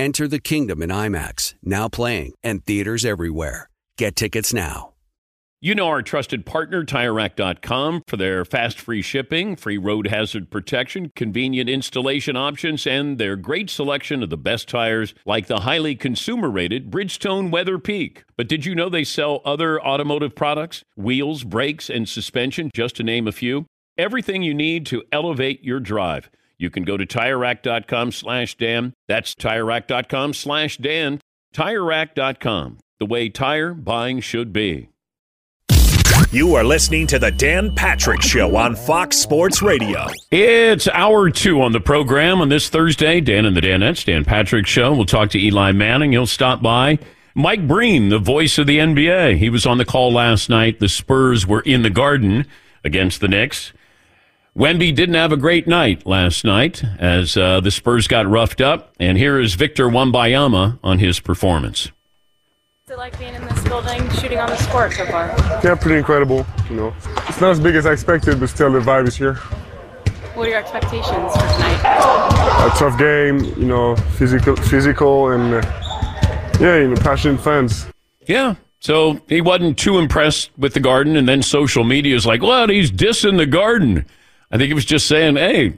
Enter the kingdom in IMAX, now playing, and theaters everywhere. Get tickets now. You know our trusted partner, TireRack.com, for their fast free shipping, free road hazard protection, convenient installation options, and their great selection of the best tires like the highly consumer rated Bridgestone Weather Peak. But did you know they sell other automotive products? Wheels, brakes, and suspension, just to name a few. Everything you need to elevate your drive. You can go to TireRack.com slash Dan. That's TireRack.com slash Dan. TireRack.com, the way tire buying should be. You are listening to the Dan Patrick Show on Fox Sports Radio. It's hour two on the program on this Thursday. Dan and the Danettes, Dan Patrick Show. We'll talk to Eli Manning. He'll stop by. Mike Breen, the voice of the NBA. He was on the call last night. The Spurs were in the garden against the Knicks. Wemby didn't have a great night last night as uh, the Spurs got roughed up. And here is Victor Wembanyama on his performance. What's it like being in this building, shooting on the court so far? Yeah, pretty incredible. You know, it's not as big as I expected, but still the vibe is here. What are your expectations for tonight? A tough game, you know, physical, physical, and uh, yeah, you know, passionate fans. Yeah. So he wasn't too impressed with the garden, and then social media is like, "Well, he's dissing the garden." I think he was just saying, "Hey,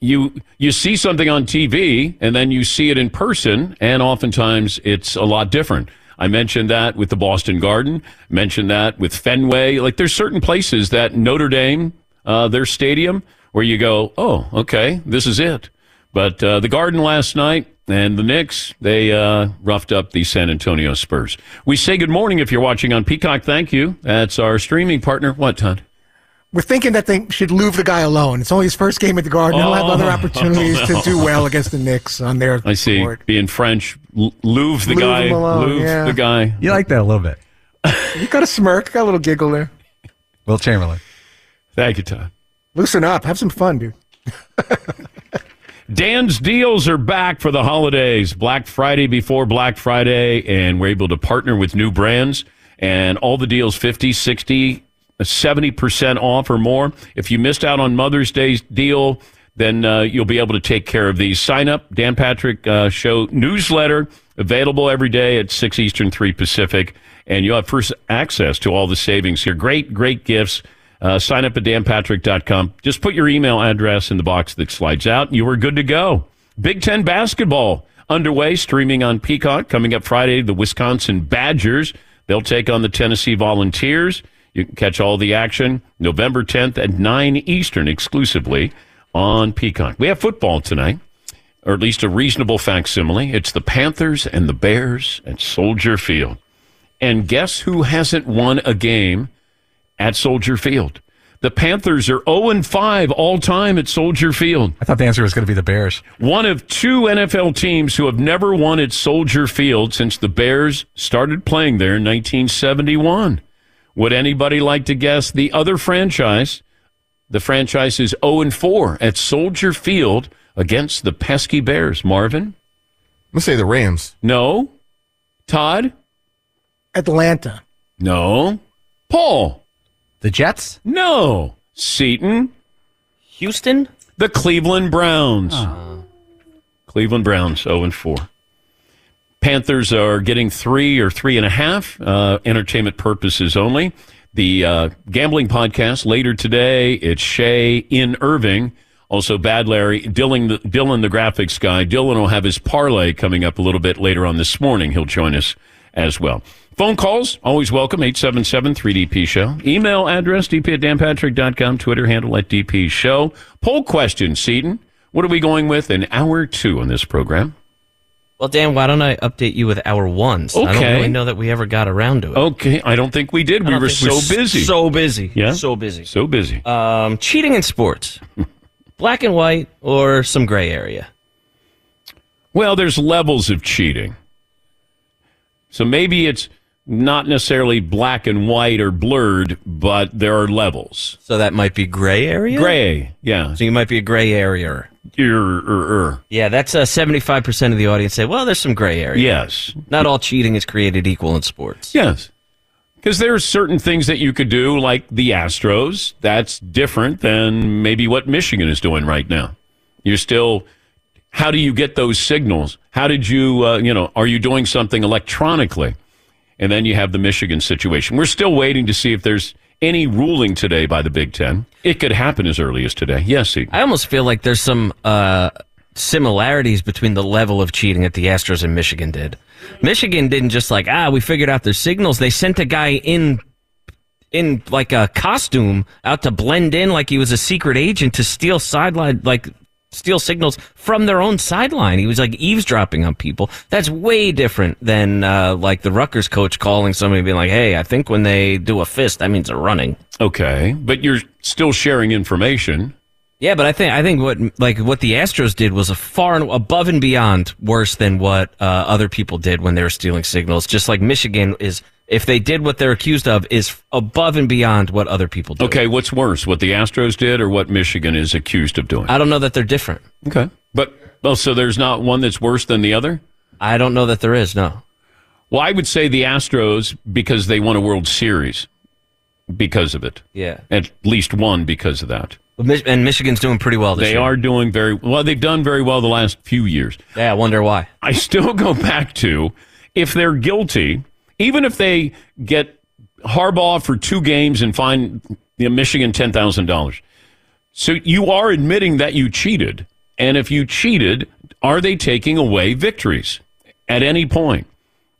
you you see something on TV, and then you see it in person, and oftentimes it's a lot different." I mentioned that with the Boston Garden, mentioned that with Fenway. Like there's certain places that Notre Dame, uh, their stadium, where you go, oh, okay, this is it. But uh, the Garden last night and the Knicks, they uh, roughed up the San Antonio Spurs. We say good morning if you're watching on Peacock. Thank you. That's our streaming partner. What, Todd? We're thinking that they should leave the guy alone. It's only his first game at the Garden. He'll have other oh. opportunities Oh, no. to do well against the Knicks on their I see. court. Being French, l- Louvre the Leave guy. alone, Louvre yeah. the guy. You like that a little bit. You got a smirk, got a little giggle there. Wilt Chamberlain. Thank you, Todd. Loosen up, have some fun, dude. Dan's deals are back for the holidays. Black Friday before Black Friday, and we're able to partner with new brands. And all the deals 50, 60, 70% off or more. If you missed out on Mother's Day's deal, then uh, you'll be able to take care of these. Sign up, Dan Patrick uh, Show newsletter, available every day at 6 Eastern, 3 Pacific. And you'll have first access to all the savings here. Great, great gifts. Uh, sign up at danpatrick.com. Just put your email address in the box that slides out. And you are good to go. Big Ten basketball underway, streaming on Peacock. Coming up Friday, the Wisconsin Badgers. They'll take on the Tennessee Volunteers. You can catch all the action November 10th at 9 Eastern exclusively on Peacock. We have football tonight, or at least a reasonable facsimile. It's the Panthers and the Bears at Soldier Field. And guess who hasn't won a game at Soldier Field? The Panthers are 0 5 all time at Soldier Field. I thought the answer was going to be the Bears. One of two NFL teams who have never won at Soldier Field since the Bears started playing there in 1971. Would anybody like to guess the other franchise? The franchise is 0 4 at Soldier Field against the pesky Bears. Marvin? Let's say the Rams. No. Todd? Atlanta. No. Paul? The Jets? No. Seaton? Houston? The Cleveland Browns. Ah. Cleveland Browns, 0 and 4. Panthers are getting three or three and a half, uh, entertainment purposes only. The uh, gambling podcast later today, it's Shay in Irving. Also, Bad Larry, Dylan the, Dylan, the graphics guy. Dylan will have his parlay coming up a little bit later on this morning. He'll join us as well. Phone calls, always welcome, 877-3DP Show. Email address, dp at danpatrick.com. Twitter handle at DP Show. Poll question, Seaton. What are we going with in hour two on this program? Well, Dan, why don't I update you with hour one? So I don't really know that we ever got around to it. Okay, I don't think we did. We were so s- busy. So busy. Yeah? So busy. So busy. Um, cheating in sports. Black and white or some gray area? Well, there's levels of cheating. So maybe it's not necessarily black and white or blurred, but there are levels. So that might be gray area? Gray, yeah. So you might be a gray area. Er, er. Yeah, that's uh, 75% of the audience say, well, there's some gray area. Yes. Not all cheating is created equal in sports. Yes. Because there are certain things that you could do, like the Astros. That's different than maybe what Michigan is doing right now. You're still. How do you get those signals? How did you, uh, you know, are you doing something electronically? And then you have the Michigan situation. We're still waiting to see if there's any ruling today by the Big Ten. It could happen as early as today. Yes, Steve. I almost feel like there's some uh, similarities between the level of cheating that the Astros and Michigan did. Michigan didn't just like ah we figured out their signals. They sent a guy in in like a costume out to blend in like he was a secret agent to steal sideline like steal signals from their own sideline. He was like eavesdropping on people. That's way different than uh, like the Rutgers coach calling somebody and being like, "Hey, I think when they do a fist, that means they're running." Okay, but you're still sharing information. Yeah, but I think I think what like what the Astros did was a far and above and beyond worse than what uh, other people did when they were stealing signals. Just like Michigan is, if they did what they're accused of, is above and beyond what other people do. Okay, what's worse, what the Astros did or what Michigan is accused of doing? I don't know that they're different. Okay, but well, so there's not one that's worse than the other. I don't know that there is. No. Well, I would say the Astros because they won a World Series because of it. Yeah. At least one because of that. And Michigan's doing pretty well this they year. are doing very well. They've done very well the last few years. Yeah, I wonder why. I still go back to if they're guilty, even if they get Harbaugh for two games and fine you know, Michigan ten thousand dollars. So you are admitting that you cheated, and if you cheated, are they taking away victories at any point?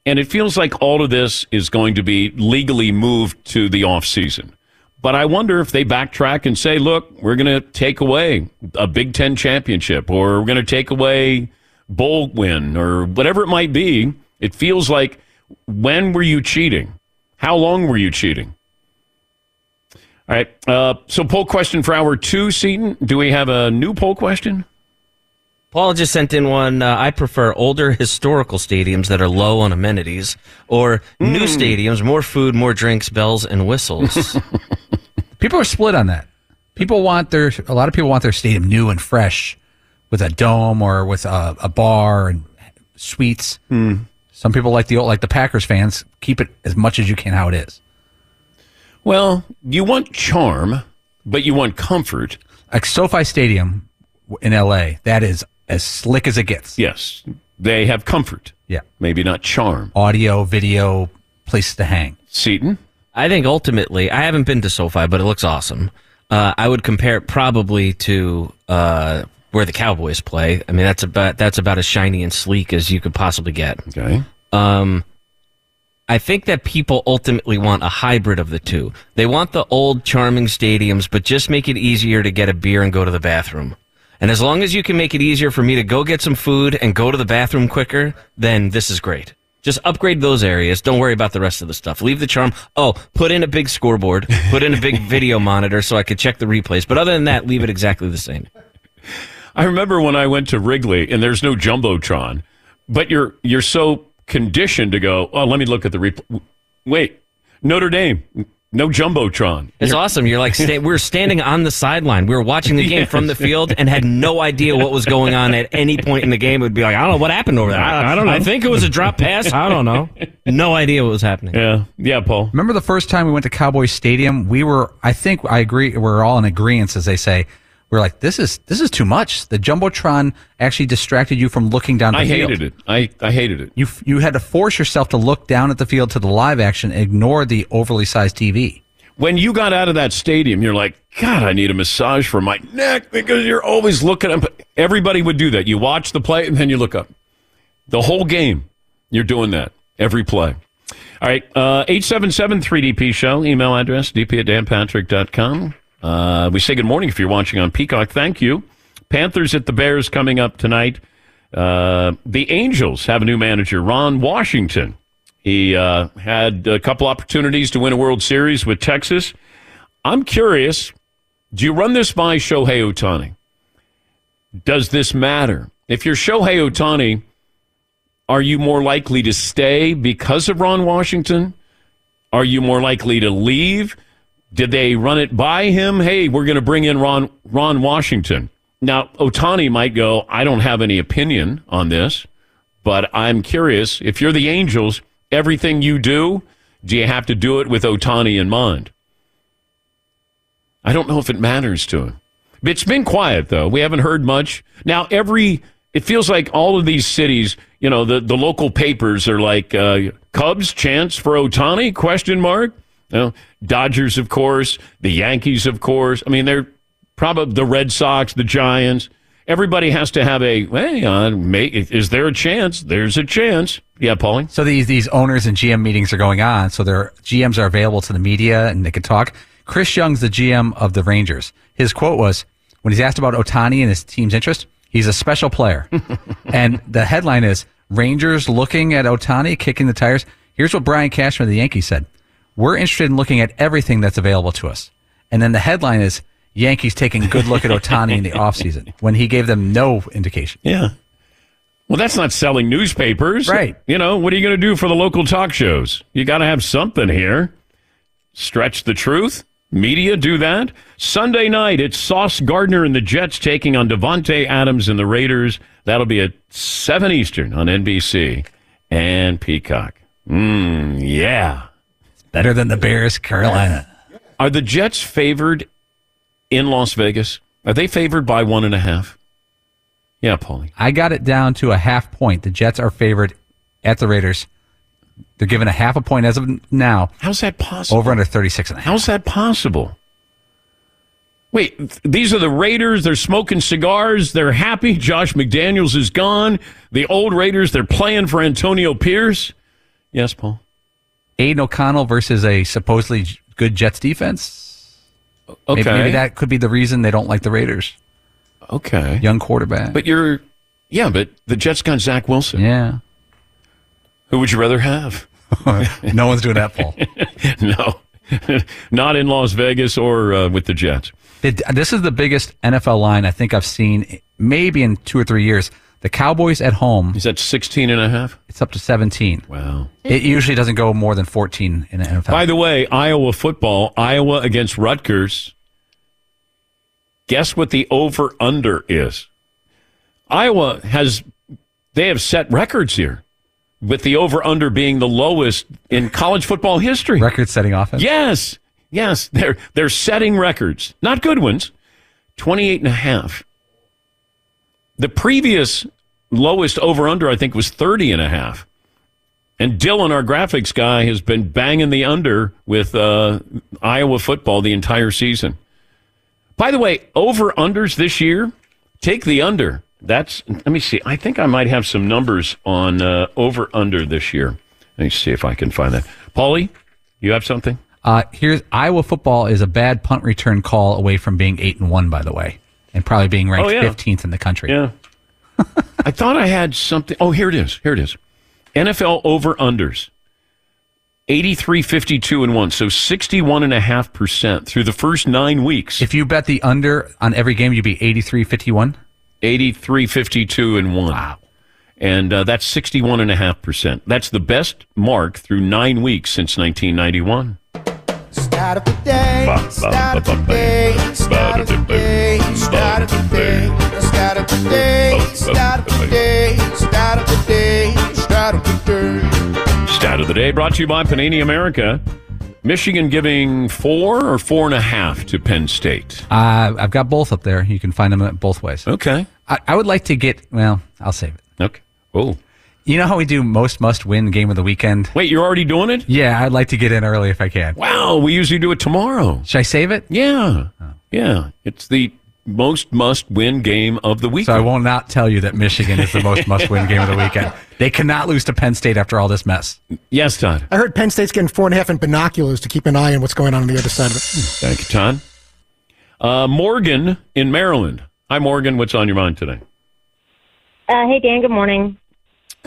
And it feels like all of this is going to be legally moved to the off season. But I wonder if they backtrack and say, look, we're going to take away a Big Ten championship or we're going to take away bowl win or whatever it might be. It feels like when were you cheating? How long were you cheating? All right. Uh, so, poll question for hour two, Seaton. Do we have a new poll question? Paul just sent in one. Uh, I prefer older historical stadiums that are low on amenities, or mm. new stadiums, more food, more drinks, bells, and whistles. people are split on that. People want their a lot of people want their stadium new and fresh, with a dome or with a, a bar and suites. Mm. Some people like the old, like the Packers fans keep it as much as you can how it is. Well, you want charm, but you want comfort. Like SoFi Stadium in LA, that is as slick as it gets. Yes. They have comfort. Yeah. Maybe not charm. Audio, video, place to hang. Seaton? I think ultimately, I haven't been to SoFi, but it looks awesome. Uh, I would compare it probably to uh, where the Cowboys play. I mean, that's about that's about as shiny and sleek as you could possibly get. Okay. Um, I think that people ultimately want a hybrid of the two. They want the old charming stadiums, but just make it easier to get a beer and go to the bathroom. And as long as you can make it easier for me to go get some food and go to the bathroom quicker, then this is great. Just upgrade those areas. Don't worry about the rest of the stuff. Leave the charm. Oh, put in a big scoreboard. Put in a big video monitor so I could check the replays. But other than that, leave it exactly the same. I remember when I went to Wrigley and there's no jumbotron, but you're you're so conditioned to go. Oh, let me look at the replay. Wait, Notre Dame. No jumbotron. It's You're- awesome. You're like sta- we're standing on the sideline. We were watching the game yes. from the field and had no idea what was going on at any point in the game. It would be like, I don't know what happened over there. I, I don't know. I think it was a drop pass. I don't know. No idea what was happening. Yeah, yeah, Paul. Remember the first time we went to Cowboy Stadium? We were, I think, I agree. We're all in agreement, as they say we are like, this is this is too much. The jumbotron actually distracted you from looking down. the I field. hated it. I, I hated it. You you had to force yourself to look down at the field to the live action, ignore the overly sized TV. When you got out of that stadium, you're like, God, I need a massage for my neck because you're always looking up. Everybody would do that. You watch the play and then you look up. The whole game, you're doing that every play. All right, uh, 877 3DP Show, email address, dp at danpatrick.com. Uh, we say good morning if you're watching on Peacock. Thank you. Panthers at the Bears coming up tonight. Uh, the Angels have a new manager, Ron Washington. He uh, had a couple opportunities to win a World Series with Texas. I'm curious do you run this by Shohei Ohtani? Does this matter? If you're Shohei Ohtani, Are you more likely to stay because of Ron Washington? Are you more likely to leave? Did they run it by him? Hey, we're going to bring in Ron Ron Washington. Now, Ohtani might go, I don't have any opinion on this, but I'm curious. If you're the Angels, everything you do, do you have to do it with Ohtani in mind? I don't know if it matters to him. It's been quiet though. We haven't heard much. Now every it feels like all of these cities, you know, the, the local papers are like uh, Cubs chance for Ohtani question mark. You know, Dodgers, of course, the Yankees, of course. I mean, they're probably the Red Sox, the Giants. Everybody has to have a. Hey, uh, may, is there a chance? There's a chance. Yeah, Paulie. So these these owners and GM meetings are going on. So their GMs are available to the media and they can talk. Chris Young's the GM of the Rangers. His quote was when he's asked about Ohtani and his team's interest, he's a special player. and the headline is Rangers looking at Ohtani kicking the tires. Here's what Brian Cashman of the Yankees said. We're interested in looking at everything that's available to us. And then the headline is Yankees taking a good look at Ohtani in the offseason when he gave them no indication. Yeah. Well, that's not selling newspapers. Right. You know, what are you going to do for the local talk shows? You got to have something here. Stretch the truth. Media do that. Sunday night, it's Sauce Gardner and the Jets taking on Davante Adams and the Raiders. That'll be at 7 Eastern on NBC and Peacock. Mmm, yeah. Better than the Bears, Carolina. Are the Jets favored in Las Vegas? Are they favored by one and a half? Yeah, Paulie. I got it down to a half point. The Jets are favored at the Raiders. They're given a half a point as of now. How's that possible? Over under 36 and a half. How's that possible? Wait, th- these are the Raiders. They're smoking cigars. They're happy. Josh McDaniels is gone. The old Raiders, they're playing for Antonio Pierce. Yes, Paul. Aidan O'Connell versus a supposedly good Jets defense. Okay. Maybe, maybe that could be the reason they don't like the Raiders. Okay. Young quarterback. But you're, yeah, but the Jets got Zach Wilson. yeah. Who would you rather have? no one's doing that, Paul. no, not in Las Vegas or uh, with the Jets. It, this is the biggest NFL line I think I've seen maybe in two or three years. The Cowboys at home, Is that 16 and a half? it's up to 17. Wow. It usually doesn't go more than 14 in the NFL. By the way, Iowa football, Iowa against Rutgers. Guess what the over under is? Iowa has they have set records here with the over under being the lowest in college football history. Record setting offense. Yes. Yes, they're they're setting records. Not good ones. 28 and a half. The previous lowest over under I think was 30 and a half. And Dylan, our graphics guy, has been banging the under with uh, Iowa football the entire season. By the way, over unders this year, take the under. That's let me see. I think I might have some numbers on uh, over under this year. Let me see if I can find that. Paulie, you have something? Uh, here's Iowa football is a bad punt return call away from being eight and one, by the way, and probably being ranked Oh, yeah. 15th in the country. Yeah. I thought I had something. Oh, here it is. Here it is. NFL over unders. 83 52 and 1 so 61.5% through the first 9 weeks If you bet the under on every game, you'd be 83 51. 83 52 and 1 Wow. and uh, that's 61.5% that's the best mark through 9 weeks since 1991 Start of the day, Ba, ba, start of the day, ba, start of the day, ba, start of the day, ba, start of the day, ba, start of the day, start of the day, start of the day. stat of the day brought to you by panini america michigan giving four or four and a half to penn state Uh, I've got both up there. You can find them both ways. okay I, I would like to get, well, I'll save it. okay oh You know how we do most must win game of the weekend? wait you're already doing it Yeah, I'd like to get in early if I can. wow we usually do it tomorrow Should I save it? Yeah. Yeah. It's the most must win game of the So I will not tell you that Michigan is the most must win game of the weekend. They cannot lose to Penn State after all this mess. yes, Todd. I heard Penn State's getting four and a half in binoculars to keep an eye on what's going on on the other side of it. Thank you, Todd. Uh, Morgan in Maryland. Hi, Morgan. What's on your mind today? Uh, hey, Dan. Good morning.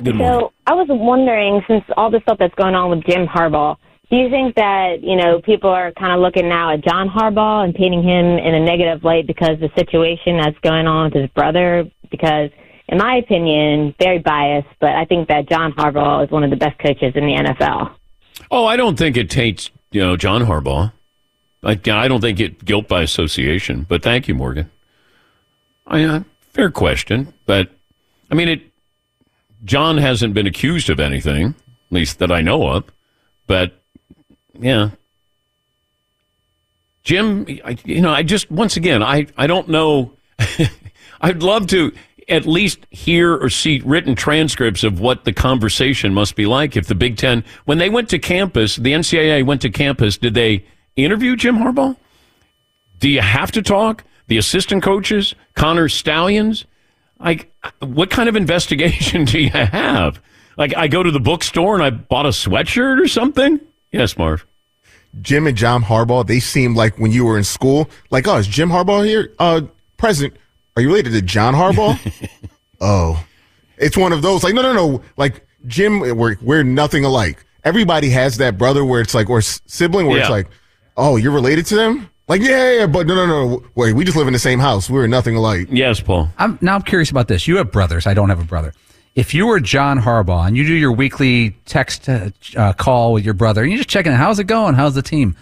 Good morning. So I was wondering, since all the stuff that's going on with Jim Harbaugh, do you think that you know people are kind of looking now at John Harbaugh and painting him in a negative light because the situation that's going on with his brother? Because in my opinion, very biased, but I think that John Harbaugh is one of the best coaches in the NFL. Oh, I don't think it taints you know John Harbaugh. I, I don't think it guilt by association. But thank you, Morgan. I, uh, fair question, but I mean it. John hasn't been accused of anything, at least that I know of. But yeah, Jim, I, you know, I just once again, I I don't know. I'd love to at least hear or see written transcripts of what the conversation must be like if the Big Ten, when they went to campus, the NCAA went to campus, did they interview Jim Harbaugh? Do you have to talk? The assistant coaches, Connor Stalions? Like, what kind of investigation do you have? Like, I go to the bookstore and I bought a sweatshirt or something? Yes, Marv. Jim and John Harbaugh, they seemed like when you were in school, like, oh, is Jim Harbaugh here? Uh, president, are you related to John Harbaugh? oh, it's one of those. Like, no, no, no. Like Jim, we're we're nothing alike. Everybody has that brother where it's like, or sibling where it's like, oh, you're related to them. Like, yeah, yeah, yeah, but no, no, no. Wait, we just live in the same house. We're nothing alike. Yes, Paul. I'm now I'm curious about this. You have brothers. I don't have a brother. If you were John Harbaugh and you do your weekly text uh, uh, call with your brother, and you're just checking, how's it going? How's the team?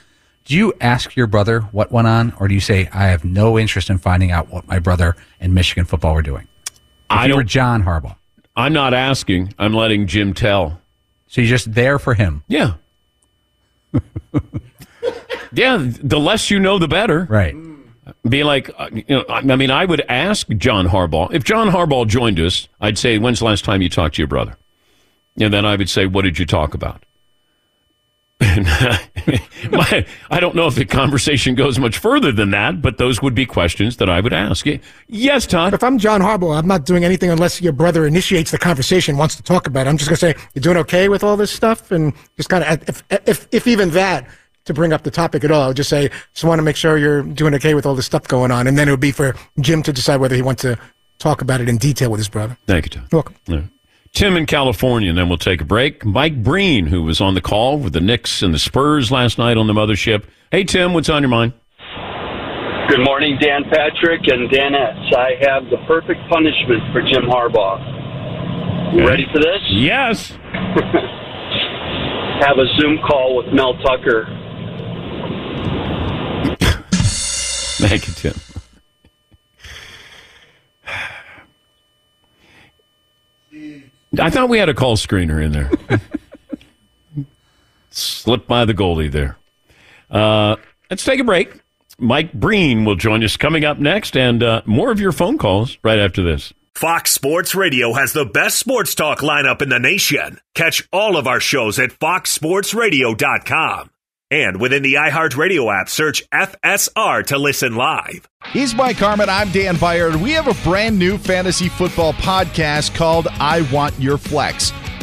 Do you ask your brother what went on, or do you say, I have no interest in finding out what my brother and Michigan football were doing? If I you were John Harbaugh, I'm not asking. I'm letting Jim tell. so you're just there for him, Yeah. yeah, the less you know, the better. right? Be like, uh, you know, I I mean, I would ask John Harbaugh. If John Harbaugh joined us, I'd say, when's the last time you talked to your brother? And then I would say, what did you talk about? And, my, I don't know if the conversation goes much further than that, but those would be questions that I would ask. Yes, Todd. If I'm John Harbaugh, I'm not doing anything unless your brother initiates the conversation, wants to talk about it. I'm just going to say, you're doing okay with all this stuff? And just kind of, if, if, if even that, to bring up the topic at all, I would just say, just want to make sure you're doing okay with all this stuff going on. And then it would be for Jim to decide whether he wants to talk about it in detail with his brother. Thank you, Todd. You're welcome. All right. Tim in California, and then we'll take a break. Mike Breen, who was on the call with the Knicks and the Spurs last night on the mothership. Hey, Tim, what's on your mind? Good morning, Dan Patrick and Dan S. I have the perfect punishment for Jim Harbaugh. You ready for this? Yes. Have a Zoom call with Mel Tucker. Thank you, Tim. I thought we had a call screener in there. Slipped by the goalie there. Uh, let's take a break. Mike Breen will join us coming up next, and uh, more of your phone calls right after this. Fox Sports Radio has the best sports talk lineup in the nation. Catch all of our shows at foxsportsradio.com. And within the iHeartRadio app, search FSR to listen live. He's Mike Harmon. I'm Dan Byard. We have a brand new fantasy football podcast called I Want Your Flex.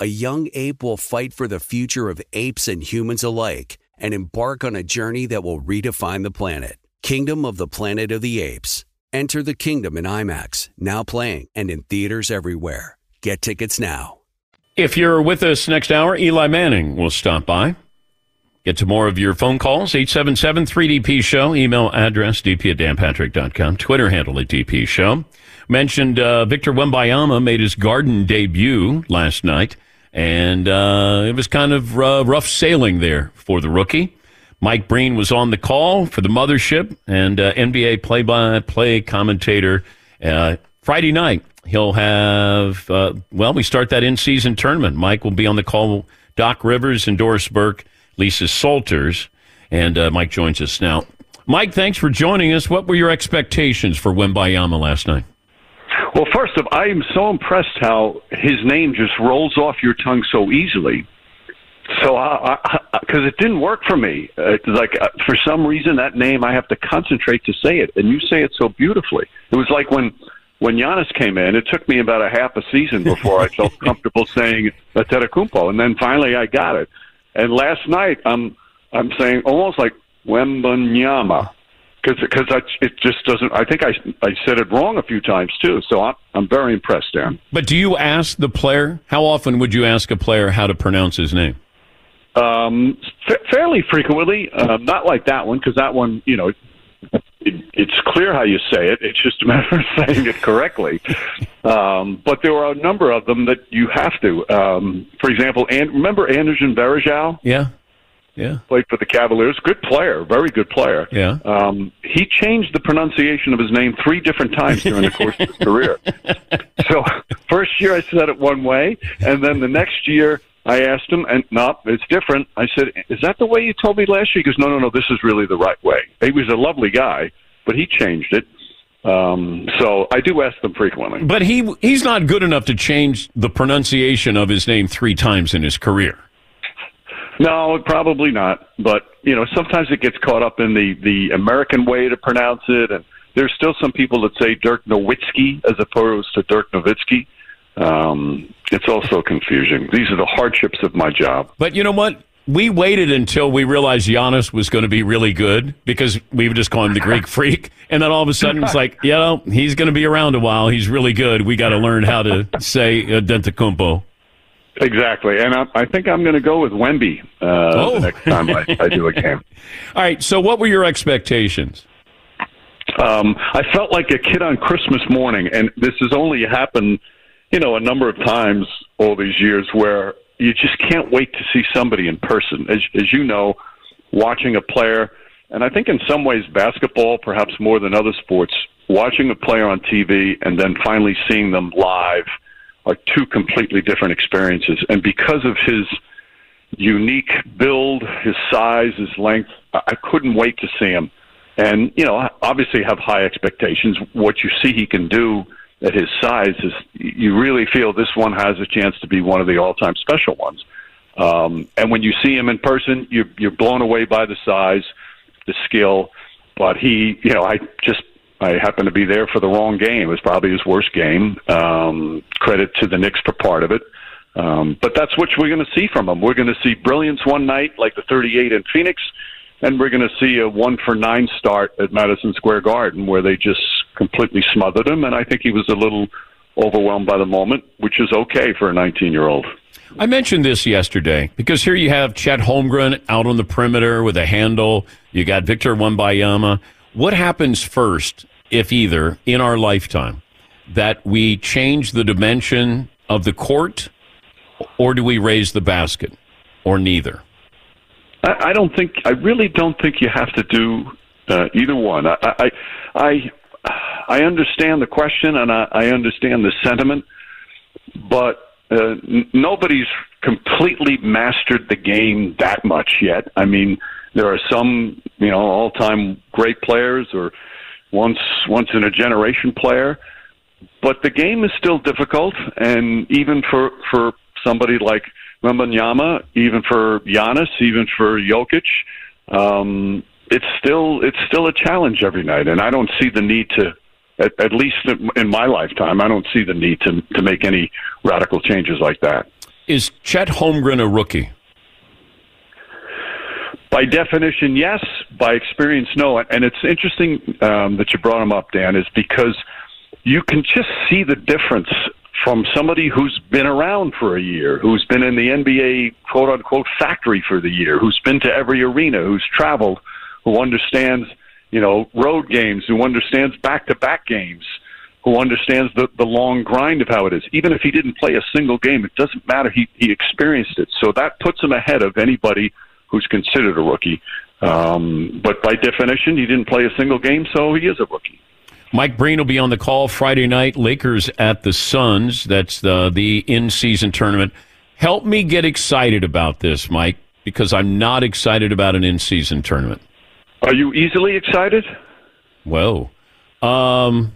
a young ape will fight for the future of apes and humans alike and embark on a journey that will redefine the planet. Kingdom of the Planet of the Apes. Enter the kingdom in IMAX, now playing and in theaters everywhere. Get tickets now. If you're with us next hour, Eli Manning will stop by. Get to more of your phone calls, 877-3DP Show, email address dp at danpatrick.com, Twitter handle at DP Show. Mentioned uh, Victor Wembanyama made his garden debut last night, and uh, it was kind of uh, rough sailing there for the rookie. Mike Breen was on the call for the mothership, and uh, NBA play-by-play commentator uh, Friday night. He'll have, uh, well, we start that in-season tournament. Mike will be on the call. Doc Rivers and Doris Burke, Lisa Salters, and uh, Mike joins us now. Mike, thanks for joining us. What were your expectations for Wembanyama last night? Well, first of all, I am so impressed how his name just rolls off your tongue so easily. So, because it didn't work for me, uh, it's like uh, for some reason that name I have to concentrate to say it, and you say it so beautifully. It was like when when Giannis came in. It took me about a half a season before I felt comfortable saying Antetokounmpo, and then finally I got it. And last night I'm I'm saying almost like Wembanyama because because it just doesn't. I think I I said it wrong a few times too. So I'm I'm very impressed, Dan. But do you ask the player? How often would you ask a player how to pronounce his name? Um, fa- fairly frequently, uh, not like that one because that one, you know, it, it's clear how you say it. It's just a matter of saying it correctly. Um, but there are a number of them that you have to. Um, for example, and remember Anderson Varejao? Yeah, yeah. Played for the Cavaliers. Good player, very good player. Yeah. Um, he changed the pronunciation of his name three different times during the course of his career. So first year I said it one way, and then the next year I asked him, and no, it's different. I said, "Is that the way you told me last year?" He goes, "No, no, no. This is really the right way." He was a lovely guy, but he changed it. Um, so I do ask them frequently. But he he's not good enough to change the pronunciation of his name three times in his career. No, probably not. But you know, sometimes it gets caught up in the the American way to pronounce it, and there's still some people that say Dirk Nowitzki as opposed to Dirk Nowitzki. Um, it's also confusing. These are the hardships of my job. But you know what? We waited until we realized Giannis was going to be really good because we would just call him the Greek freak. And then all of a sudden it's like, you know, he's going to be around a while. He's really good. We got to learn how to say uh, Antetokounmpo. Exactly, and I, I think I'm going to go with Wemby uh, Oh. the next time I, I do a game. All right. So what were your expectations? Um, I felt like a kid on Christmas morning, and this has only happened, you know, a number of times all these years where you just can't wait to see somebody in person. As, as you know, watching a player And I think in some ways, basketball, perhaps more than other sports, watching a player on TV and then finally seeing them live are two completely different experiences. And because of his unique build, his size, his length, I couldn't wait to see him. And, you know, obviously have high expectations. What you see he can do at his size is you really feel this one has a chance to be one of the all time special ones. Um, and when you see him in person, you're, you're blown away by the size, the skill. But he, you know, I just I happened to be there for the wrong game. It was probably his worst game. Um, credit to the Knicks for part of it. Um, but that's what we're going to see from him. We're going to see brilliance one night, like the 38 in Phoenix, and we're going to see a one for nine start at Madison Square Garden where they just completely smothered him. And I think he was a little overwhelmed by the moment, which is okay for a 19 year old. I mentioned this yesterday because here you have Chet Holmgren out on the perimeter with a handle. You got Victor Wembanyama. What happens first, if either, in our lifetime? That we change the dimension of the court, or do we raise the basket, or neither? I, I don't think. I really don't think you have to do uh, either one. I, I, I, I understand the question and I, I understand the sentiment, but uh, n- nobody's completely mastered the game that much yet. I mean, there are some, you know, all-time great players or once once in a generation player, but the game is still difficult, and even for for somebody like Wembanyama, even for Giannis, even for Jokic, um, it's still it's still a challenge every night, and I don't see the need to. At, at least in my lifetime, I don't see the need to to make any radical changes like that. Is Chet Holmgren a rookie? By definition, yes. By experience, no. And it's interesting um, that you brought him up, Dan, is because you can just see the difference from somebody who's been around for a year, who's been in the NBA quote unquote factory for the year, who's been to every arena, who's traveled, who understands, you know, road games, who understands back to back games, who understands the, the long grind of how it is. Even if he didn't play a single game, it doesn't matter. He, he experienced it. So that puts him ahead of anybody who's considered a rookie. Um, but by definition, he didn't play a single game, so he is a rookie. Mike Breen will be on the call Friday night. Lakers at the Suns. That's the the in season tournament. Help me get excited about this, Mike, because I'm not excited about an in season tournament. Are you easily excited? Whoa. Um,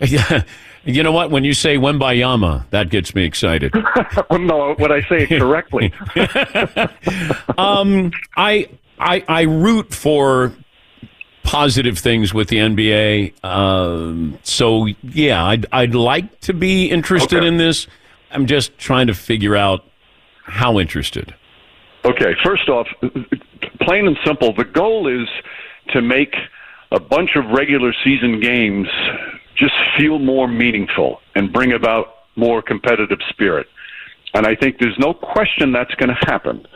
yeah. You know what? When you say Wembanyama, that gets me excited. no, when I say it correctly. um, I, I, I root for positive things with the NBA. Um, so yeah, I'd, I'd like to be interested Okay. in this. I'm just trying to figure out how interested. Okay, first off, plain and simple, the goal is to make a bunch of regular season games just feel more meaningful and bring about more competitive spirit. And I think there's no question that's going to happen.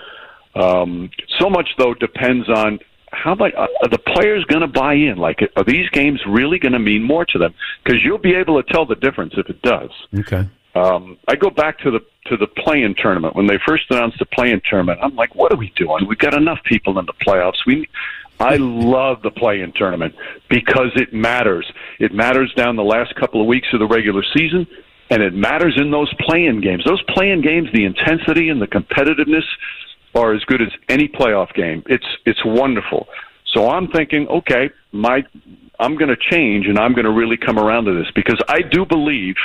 Um, so much, though, depends on how much are the players going to buy in. Like, are these games really going to mean more to them? Because you'll be able to tell the difference if it does. Okay. Um, I go back to the to the play-in tournament when they first announced the play-in tournament. I'm like, what are we doing? We've got enough people in the playoffs. We, I love the play-in tournament because it matters. It matters down the last couple of weeks of the regular season, and it matters in those play-in games. Those play-in games, the intensity and the competitiveness are as good as any playoff game. It's it's wonderful. So I'm thinking, okay, my I'm going to change and I'm going to really come around to this because I do believe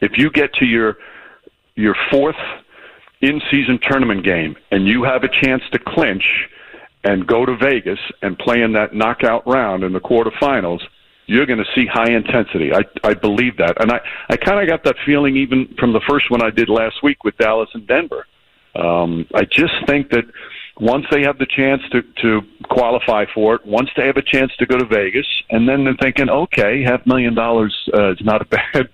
if you get to your your fourth in-season tournament game and you have a chance to clinch and go to Vegas and play in that knockout round in the quarterfinals, you're going to see high intensity. I I believe that, and I I kind of got that feeling even from the first one I did last week with Dallas and Denver. Um, I just think that once they have the chance to to qualify for it, once they have a chance to go to Vegas, and then they're thinking, okay, half million dollars uh, is not a bad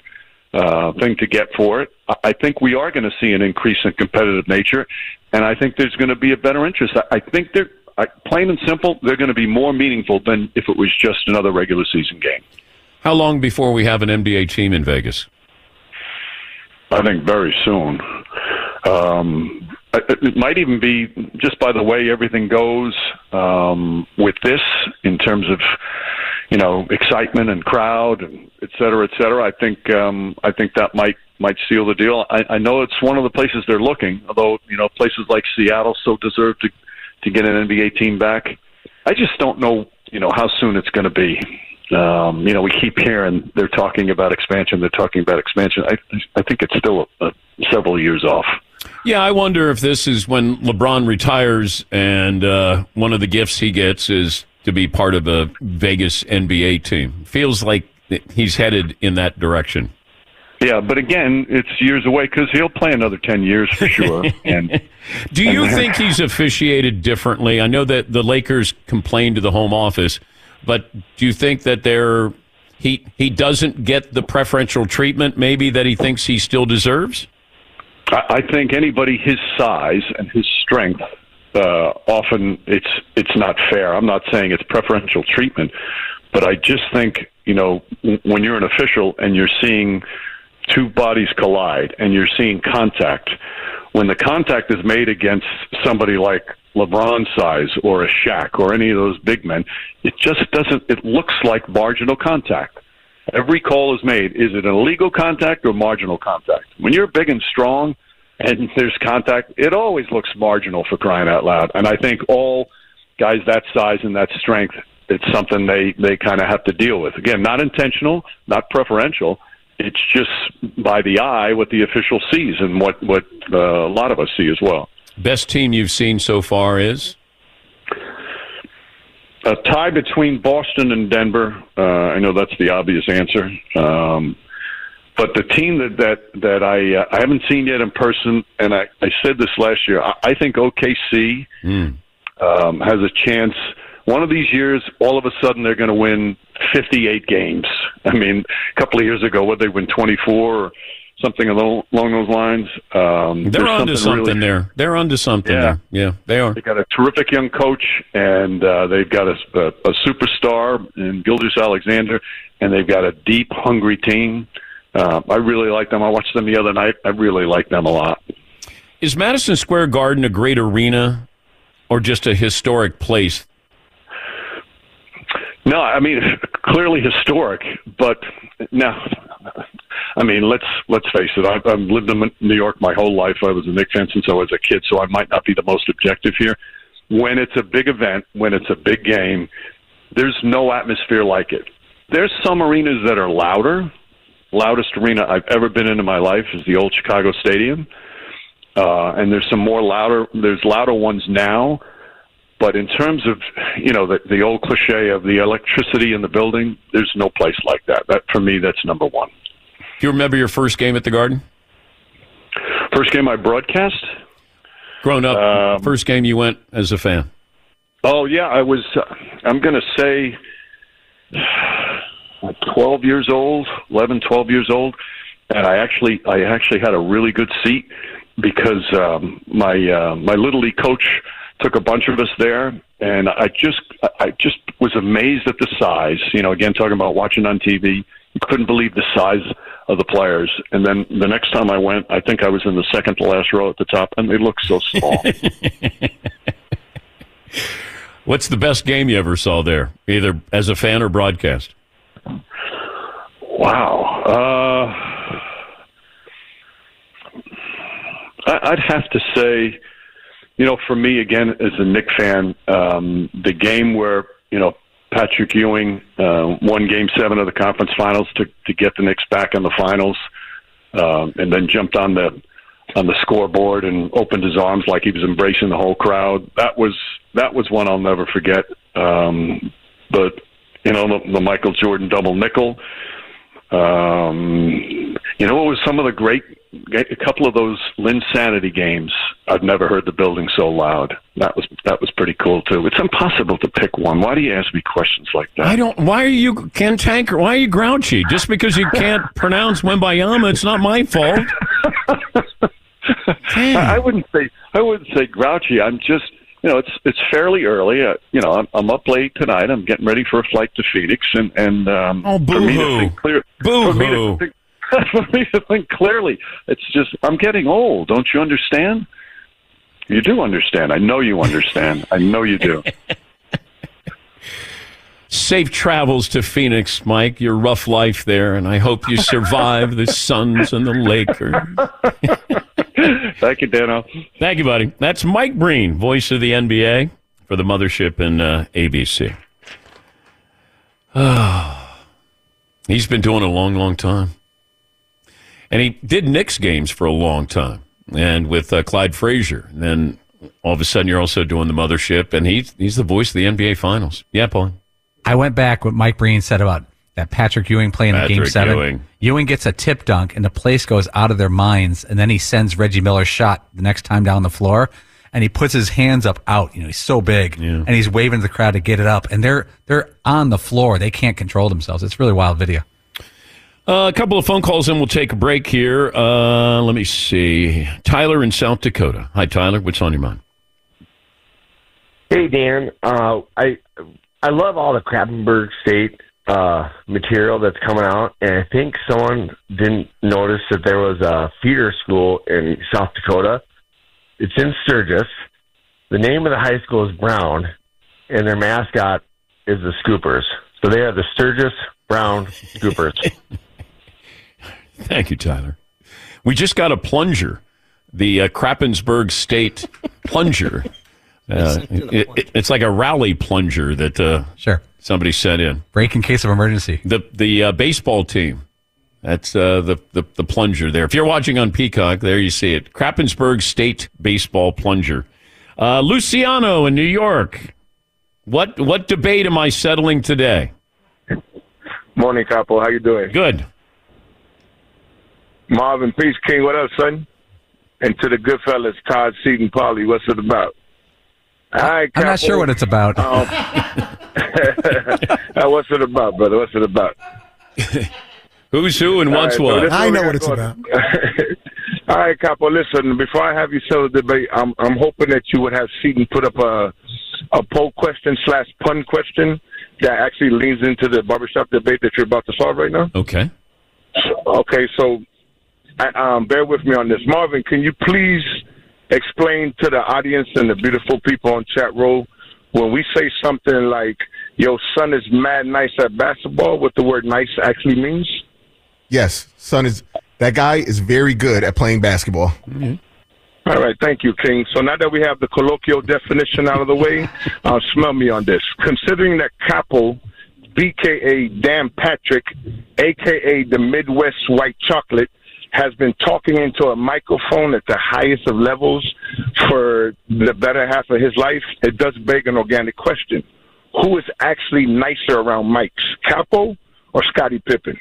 uh, thing to get for it. I- think we are going to see an increase in competitive nature, and I think there's going to be a better interest. I, I think they're I, plain and simple. They're going to be more meaningful than if it was just another regular season game. How long before we have an NBA team in Vegas? I think very soon. Um, it might even be just by the way everything goes um, with this in terms of you know excitement and crowd and et cetera, et cetera. I think um, I think that might might seal the deal. I, I know it's one of the places they're looking, although you know places like Seattle so deserve to to get an NBA team back. I just don't know you know how soon it's going to be. Um, you know, we keep hearing they're talking about expansion. They're talking about expansion. I I think it's still a, a several years off. Yeah, I wonder if this is when LeBron retires and uh, one of the gifts he gets is to be part of a Vegas NBA team. Feels like he's headed in that direction. Yeah, but again, it's years away because he'll play another ten years for sure. and do you and, think he's officiated differently? I know that the Lakers complained to the home office, but do you think that they're he he doesn't get the preferential treatment maybe that he thinks he still deserves? I think anybody his size and his strength, uh, often it's it's not fair. I'm not saying it's preferential treatment, but I just think you know when you're an official and you're seeing two bodies collide and you're seeing contact, when the contact is made against somebody like LeBron size or a Shaq or any of those big men, it just doesn't. It looks like marginal contact. Every call is made. Is it an illegal contact or marginal contact? When you're big and strong and there's contact, it always looks marginal for crying out loud. And I think all guys that size and that strength, it's something they, they kind of have to deal with. Again, not intentional, not preferential. It's just by the eye what the official sees and what, what uh, a lot of us see as well. Best team you've seen so far is? a tie between Boston and Denver. Uh, I know that's the obvious answer, um, but the team that that that I uh, I haven't seen yet in person, and I, I said this last year. I, I think OKC mm. um, has a chance. One of these years, all of a sudden, they're going to win 58 games. I mean, a couple of years ago, what they win 24 or something along, along those lines. Um, They're onto something, really, there. They're onto something yeah. there. Yeah, they are. They got a terrific young coach, and uh, they've got a, a, a superstar in Gilgeous-Alexander, and they've got a deep, hungry team. Uh, I really like them. I watched them the other night. I really like them a lot. Is Madison Square Garden a great arena, or just a historic place? No, I mean clearly historic, but now I mean, let's let's face it. I've, I've lived in New York my whole life. I was a Knicks fan since I was a kid, so I might not be the most objective here. When it's a big event, when it's a big game, there's no atmosphere like it. There's some arenas that are louder. Loudest arena I've ever been in in my life is the old Chicago Stadium, uh, and there's some more louder. There's louder ones now, but in terms of you know the the old cliche of the electricity in the building, there's no place like that. That for me, that's number one. Do you remember your first game at the Garden? First game I broadcast. Grown up, um, first game you went as a fan. Oh yeah, I was. Uh, I'm going to say. 12 years old, 11, 12 years old, and I actually I actually had a really good seat because um, my uh, my little league coach took a bunch of us there, and I just I just was amazed at the size. You know, again talking about watching on TV, you couldn't believe the size of the players. And then the next time I went, I think I was in the second to last row at the top, and they looked so small. What's the best game you ever saw there, either as a fan or broadcast? Wow. Uh, I'd have to say, you know, for me, again, as a Knick fan, um, the game where, you know, Patrick Ewing uh, won Game Seven of the conference finals to to get the Knicks back in the finals, um, and then jumped on the on the scoreboard and opened his arms like he was embracing the whole crowd. That was that was one I'll never forget. Um, but you know the, the Michael Jordan double nickel. Um, you know, what was some of the great, a couple of those Linsanity games. I've never heard the building so loud. That was that was pretty cool too. It's impossible to pick one. Why do you ask me questions like that? I don't. Why are you Ken Tanker? Why are you grouchy? Just because you can't pronounce Wembanyama, it's not my fault. I wouldn't say I wouldn't say grouchy. I'm just you know, it's it's fairly early. Uh, you know, I'm, I'm up late tonight. I'm getting ready for a flight to Phoenix, and and um, oh, boo hoo, boo hoo. For me to think clearly, it's just I'm getting old. Don't you understand? You do understand. I know you understand. I know you do. Safe travels to Phoenix, Mike. Your rough life there, and I hope you survive the Suns and the Lakers. Thank you, Dano. Thank you, buddy. That's Mike Breen, voice of the NBA for the mothership and uh, ABC. He's been doing it a long, long time. And he did Knicks games for a long time, and with uh, Clyde Frazier. And then all of a sudden, you're also doing the mothership, and he's he's the voice of the NBA Finals. Yeah, Paul. I went back what Mike Breen said about that Patrick Ewing playing in Game Patrick Seven. Ewing. Ewing gets a tip dunk, and the place goes out of their minds. And then he sends Reggie Miller's shot the next time down the floor, and he puts his hands up out. You know, he's so big, and he's waving to the crowd to get it up. And they're they're on the floor; they can't control themselves. It's really wild video. Uh, a couple of phone calls, and we'll take a break here. Uh, let me see. Tyler in South Dakota. Hi, Tyler. What's on your mind? Hey Dan, uh, I I love all the Krappenberg State uh, material that's coming out, and I think someone didn't notice that there was a feeder school in South Dakota. It's in Sturgis. The name of the high school is Brown, and their mascot is the Scoopers. So they are the Sturgis Brown Scoopers. Thank you, Tyler. We just got a plunger, the uh, Krappensburg State plunger. Uh, it, it- it's like a rally plunger that uh, sure somebody sent in. Break in case of emergency. The the uh, baseball team. That's uh, the, the the plunger there. If you're watching on Peacock, there you see it. Krappensburg State baseball plunger. Uh, Luciano in New York. What what debate am I settling today? Morning, Capo. How you doing? Good. Marvin Peace King, what up, son? And to the good fellas, Todd Seaton Paulie, what's it about? All right, I'm not sure what it's about. Um, what's it about, brother? What's it about? Who's who and what's All right, so what? this is we got about. All right, Capo. Listen, before I have you settle the debate, I'm I'm hoping that you would have Seaton put up a a poll question slash pun question that actually leans into the barbershop debate that you're about to solve right now. Okay. Okay, so I, um, bear with me on this. Marvin, can you please explain to the audience and the beautiful people on chat row when we say something like, your son is mad nice at basketball, what the word nice actually means? Yes, son is that guy is very good at playing basketball. All right, thank you, King. So now that we have the colloquial definition out of the way, uh, smell me on this. Considering that Capo, BKA Dan Patrick, AKA the Midwest White Chocolate, has been talking into a microphone at the highest of levels for the better half of his life, it does beg an organic question. Who is actually nicer around mics, Capo or Scottie Pippen?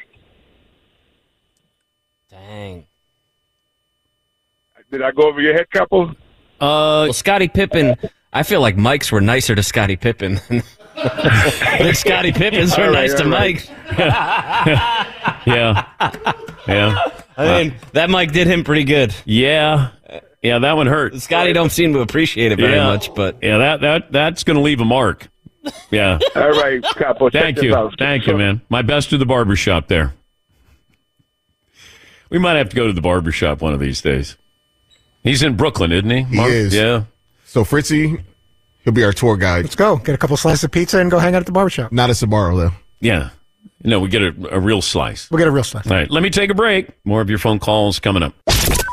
Dang. Did I go over your head, Capo? Uh, well, Scottie Pippen. I feel like Mike's were nicer to Scottie Pippen than, than Scottie Pippens were All right, nice to all right. Mike. yeah, yeah. I mean, that mic did him pretty good. Yeah, yeah. That one hurt. Scottie don't seem to appreciate it very Yeah. much, but Yeah, that that that's going to leave a mark. Yeah. All right, Capo. Thank you. Thank you, man. My best to the barber shop there. We might have to go to the barber shop one of these days. He's in Brooklyn, isn't he? He is. Yeah. So Fritzy, he'll be our tour guide. Let's go. Get a couple slices of pizza and go hang out at the barbershop. Not a Sbarro though. Yeah. No, we get a, a real slice. We'll get a real slice. All right, let me take a break. More of your phone calls coming up.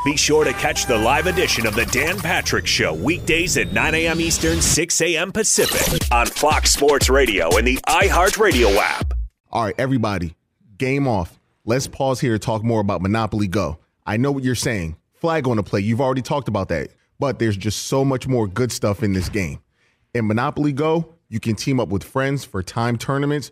Be sure to catch the live edition of the Dan Patrick Show weekdays at 9 a.m. Eastern, 6 a.m. Pacific on Fox Sports Radio and the iHeartRadio app. All right, everybody, game off. Let's pause here to talk more about Monopoly Go. I know what you're saying. Flag on the play. You've already talked about that. But there's just so much more good stuff in this game. In Monopoly Go, you can team up with friends for time tournaments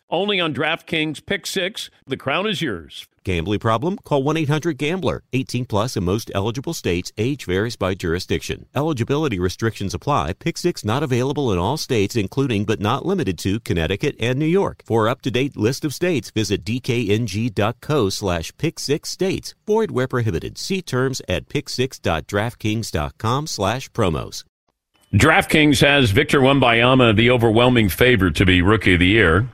only on DraftKings Pick 6. The crown is yours. Gambling problem? Call 1 800 Gambler. 18 plus in most eligible states. Age varies by jurisdiction. Eligibility restrictions apply. Pick six not available in all states, including but not limited to Connecticut and New York. For up to date list of states, visit dkng.co slash pick six states. Void where prohibited. See terms at pick6.draftkings.com slash promos. DraftKings has Victor Wembanyama, the overwhelming favorite to be Rookie of the Year.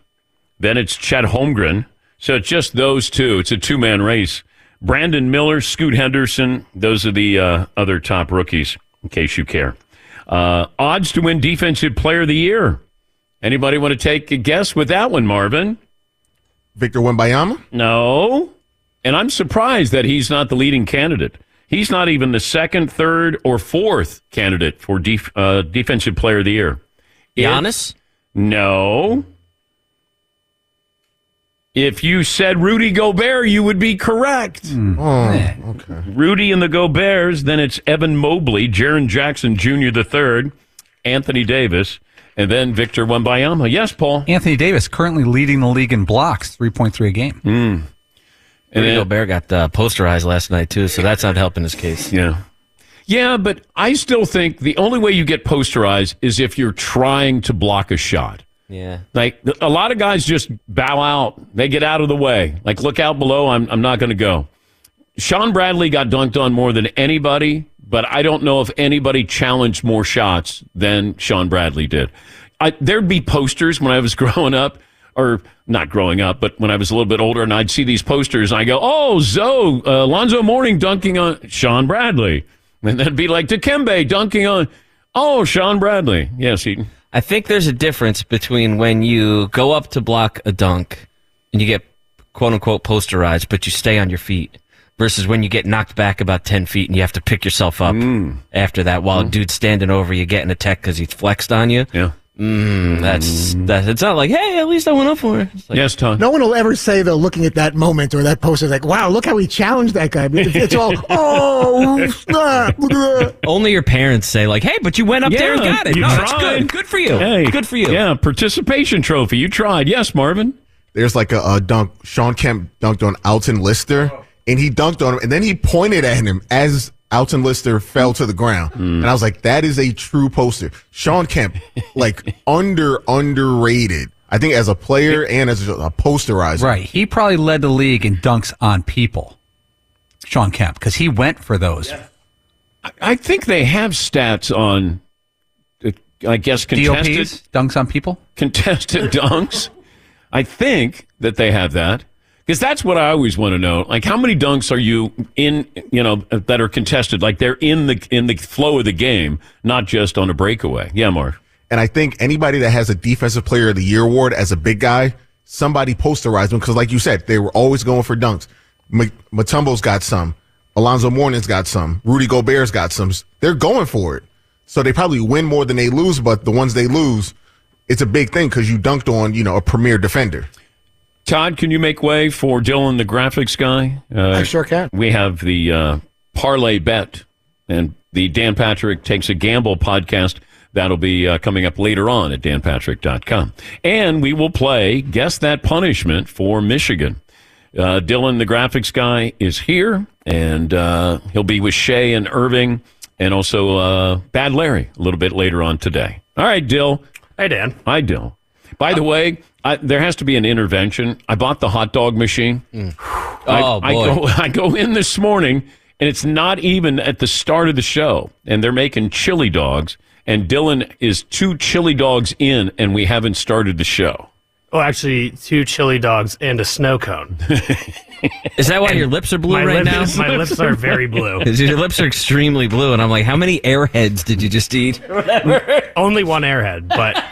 Then it's Chet Holmgren. So it's just those two. It's a two man race. Brandon Miller, Scoot Henderson, those are the uh, other top rookies, in case you care. Uh, odds to win Defensive Player of the Year. Anybody want to take a guess with that one, Marvin? Victor Wembanyama? No. And I'm surprised that he's not the leading candidate. He's not even the second, third, or fourth candidate for def- uh, Defensive Player of the Year. Giannis? No. If you said Rudy Gobert, you would be correct. Oh, okay. Rudy and the Goberts, then it's Evan Mobley, Jaren Jackson Jr. the third, Anthony Davis, and then Victor Wembanyama. Yes, Paul. Anthony Davis currently leading the league in blocks, 3.3 a game. Mm. And then- Gobert got uh, posterized last night too, so that's not helping his case. Yeah. Yeah, but I still think the only way you get posterized is if you're trying to block a shot. Yeah. Like a lot of guys just bow out. They get out of the way. Like look out below. I'm I'm not going to go. Shawn Bradley got dunked on more than anybody, but I don't know if anybody challenged more shots than Shawn Bradley did. I, there'd be posters when I was growing up, or not growing up, but when I was a little bit older, and I'd see these posters, and I go, "Oh, Zoe, uh, Lonzo Mourning dunking on Shawn Bradley," and then be like Dikembe dunking on, "Oh, Shawn Bradley." Yes, he. I think there's a difference between when you go up to block a dunk and you get quote unquote posterized, but you stay on your feet, versus when you get knocked back about 10 feet and you have to pick yourself up hmm. after that while a dude's standing over you getting a tech because he flexed on you. Yeah. Mm, that's that. It's not like, hey, at least I went up for it. It's like, yes, Tom. No one will ever say though, looking at that moment or that poster, like, "Wow, look how he challenged that guy." It's, it's all, "Oh, snap, look at that." Only your parents say like, hey, but you went up there and got it. you No, that's tried. good. Good for you. Hey, good for you. Yeah, participation trophy. You tried. Yes, Marvin. There's like a, a dunk. Shawn Kemp dunked on Alton Lister, and he dunked on him, and then he pointed at him as Alton Lister fell to the ground. And I was like, that is a true poster. Shawn Kemp, like under underrated. I think as a player and as a, a posterizer. Right. He probably led the league in dunks on people, Shawn Kemp, because he went for those. I think they have stats on uh, I guess contested DOPs, dunks on people. contested dunks. I think that they have that because that's what I always want to know. Like, how many dunks are you in? You know, that are contested. Like they're in the in the flow of the game, not just on a breakaway. Yeah, Mark. And I think anybody that has a Defensive Player of the Year award as a big guy, somebody posterized them because, like you said, they were always going for dunks. Mutombo's got some. Alonzo Mourning's got some. Rudy Gobert's got some. They're going for it. So they probably win more than they lose, but the ones they lose, it's a big thing because you dunked on, you know, a premier defender. Todd, can you make way for Dylan, the graphics guy? Uh, I sure can. We have the uh, parlay bet and the Dan Patrick Takes a Gamble podcast. That'll be uh, coming up later on at danpatrick.com. And we will play Guess That Punishment for Michigan. Uh, Dylan, the graphics guy, is here, and uh, he'll be with Shay and Irving, and also uh, Bad Larry a little bit later on today. All right, Dill. Hey, Dan. Hi, Dill. By the way, I, there has to be an intervention. I bought the hot dog machine. Mm. I, Oh, I boy. go, I go in this morning, and it's not even at the start of the show, and they're making chili dogs. And Dylan is two chili dogs in, and we haven't started the show. Oh, actually, two chili dogs and a snow cone. Is that why your lips are blue my right lips- now? My lips are very blue. your lips are extremely blue, and I'm like, how many airheads did you just eat? Only one airhead, but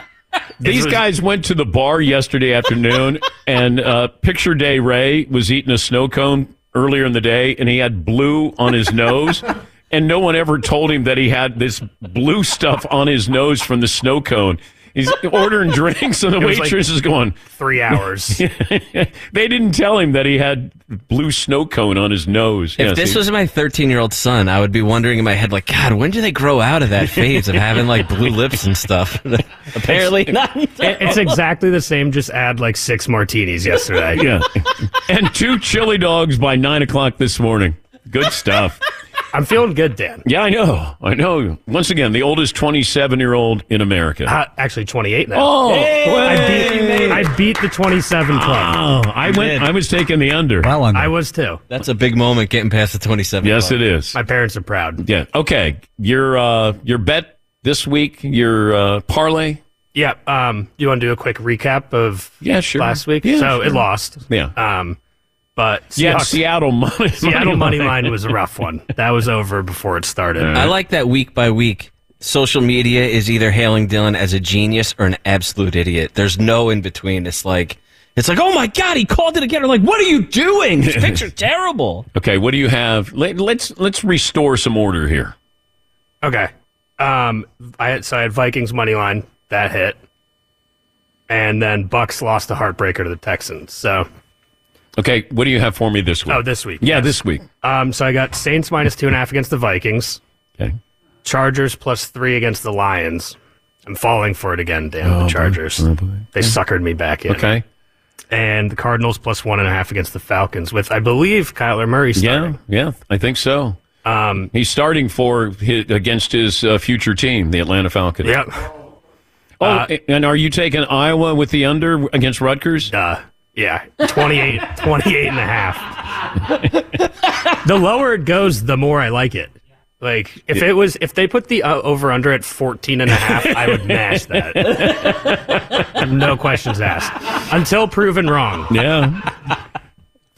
These was- guys went to the bar yesterday afternoon, and uh, Picture Day Ray was eating a snow cone earlier in the day, and he had blue on his nose. And no one ever told him that he had this blue stuff on his nose from the snow cone. He's ordering drinks, and the It was like waitress is going, three hours. they didn't tell him that he had blue snow cone on his nose. If Yeah, this see? was my 13 year old son, I would be wondering in my head, like, God, when do they grow out of that phase of having like blue lips and stuff? Apparently not. It- it's exactly the same. Just add like six martinis yesterday. yeah. and two chili dogs by nine o'clock this morning. Good stuff. I'm feeling good, Dan. Yeah, I know. I know. Once again, the oldest 27 year old in America. Uh, actually, 28 now. Oh, I beat, I beat the 27 club. Oh, I went. I was taking the under. Well, under. I was too. That's a big moment getting past the 27. Yes, club. it is. My parents are proud. Yeah. Okay. Your uh, your bet this week. Your uh, parlay. Yeah. Um, you want to do a quick recap of Yeah, sure. last week? Yeah, so it lost. Yeah. Um, but Yeah. Seahawks- Seattle money. Seattle money line was a rough one. That was over before it started. I like that week by week. Social media is either hailing Dylan as a genius or an absolute idiot. There's no in between. It's like, it's like, oh my god, he called it again. Or like, what are you doing? His picture's terrible. Okay. What do you have? Let, let's let's restore some order here. Okay. Um, I had, so I had Vikings money line that hit, and then Bucs lost a heartbreaker to the Texans. So Okay. What do you have for me this week? oh, this week. Yeah, yes. this week. Um, so I got Saints minus two and a half against the Vikings. Okay. Chargers plus three against the Lions. I'm falling for it again, Dan. Oh, the boy. Chargers. Oh, boy. They suckered me back in. Okay. And the Cardinals plus one and a half against the Falcons, with I believe Kyler Murray starting. Yeah. Yeah. I think so. Um, He's starting for his, against his uh, future team, the Atlanta Falcons. Yep. Oh, Uh, and are you taking Iowa with the under against Rutgers? Uh, yeah, 28, 28 and a half. the lower it goes, the more I like it. Like if it was if they put the uh, over under at 14 and a half, I would mash that. no questions asked. Until proven wrong. Yeah.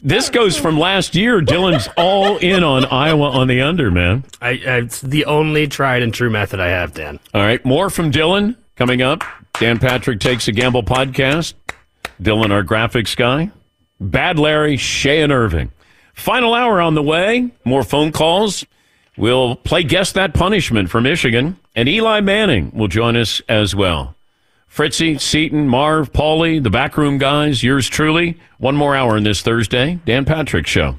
This goes from last year. Dylan's all in on Iowa on the under, man. I, I it's the only tried and true method I have, Dan. All right, more from Dylan coming up. Dan Patrick takes a gamble podcast. Dylan, our graphics guy. Bad Larry, Shay, and Irving. Final hour on the way. More phone calls. We'll play Guess That Punishment for Michigan. And Eli Manning will join us as well. Fritzy, Seaton, Marv, Paulie, the backroom guys, yours truly. One more hour in this Thursday. Dan Patrick Show.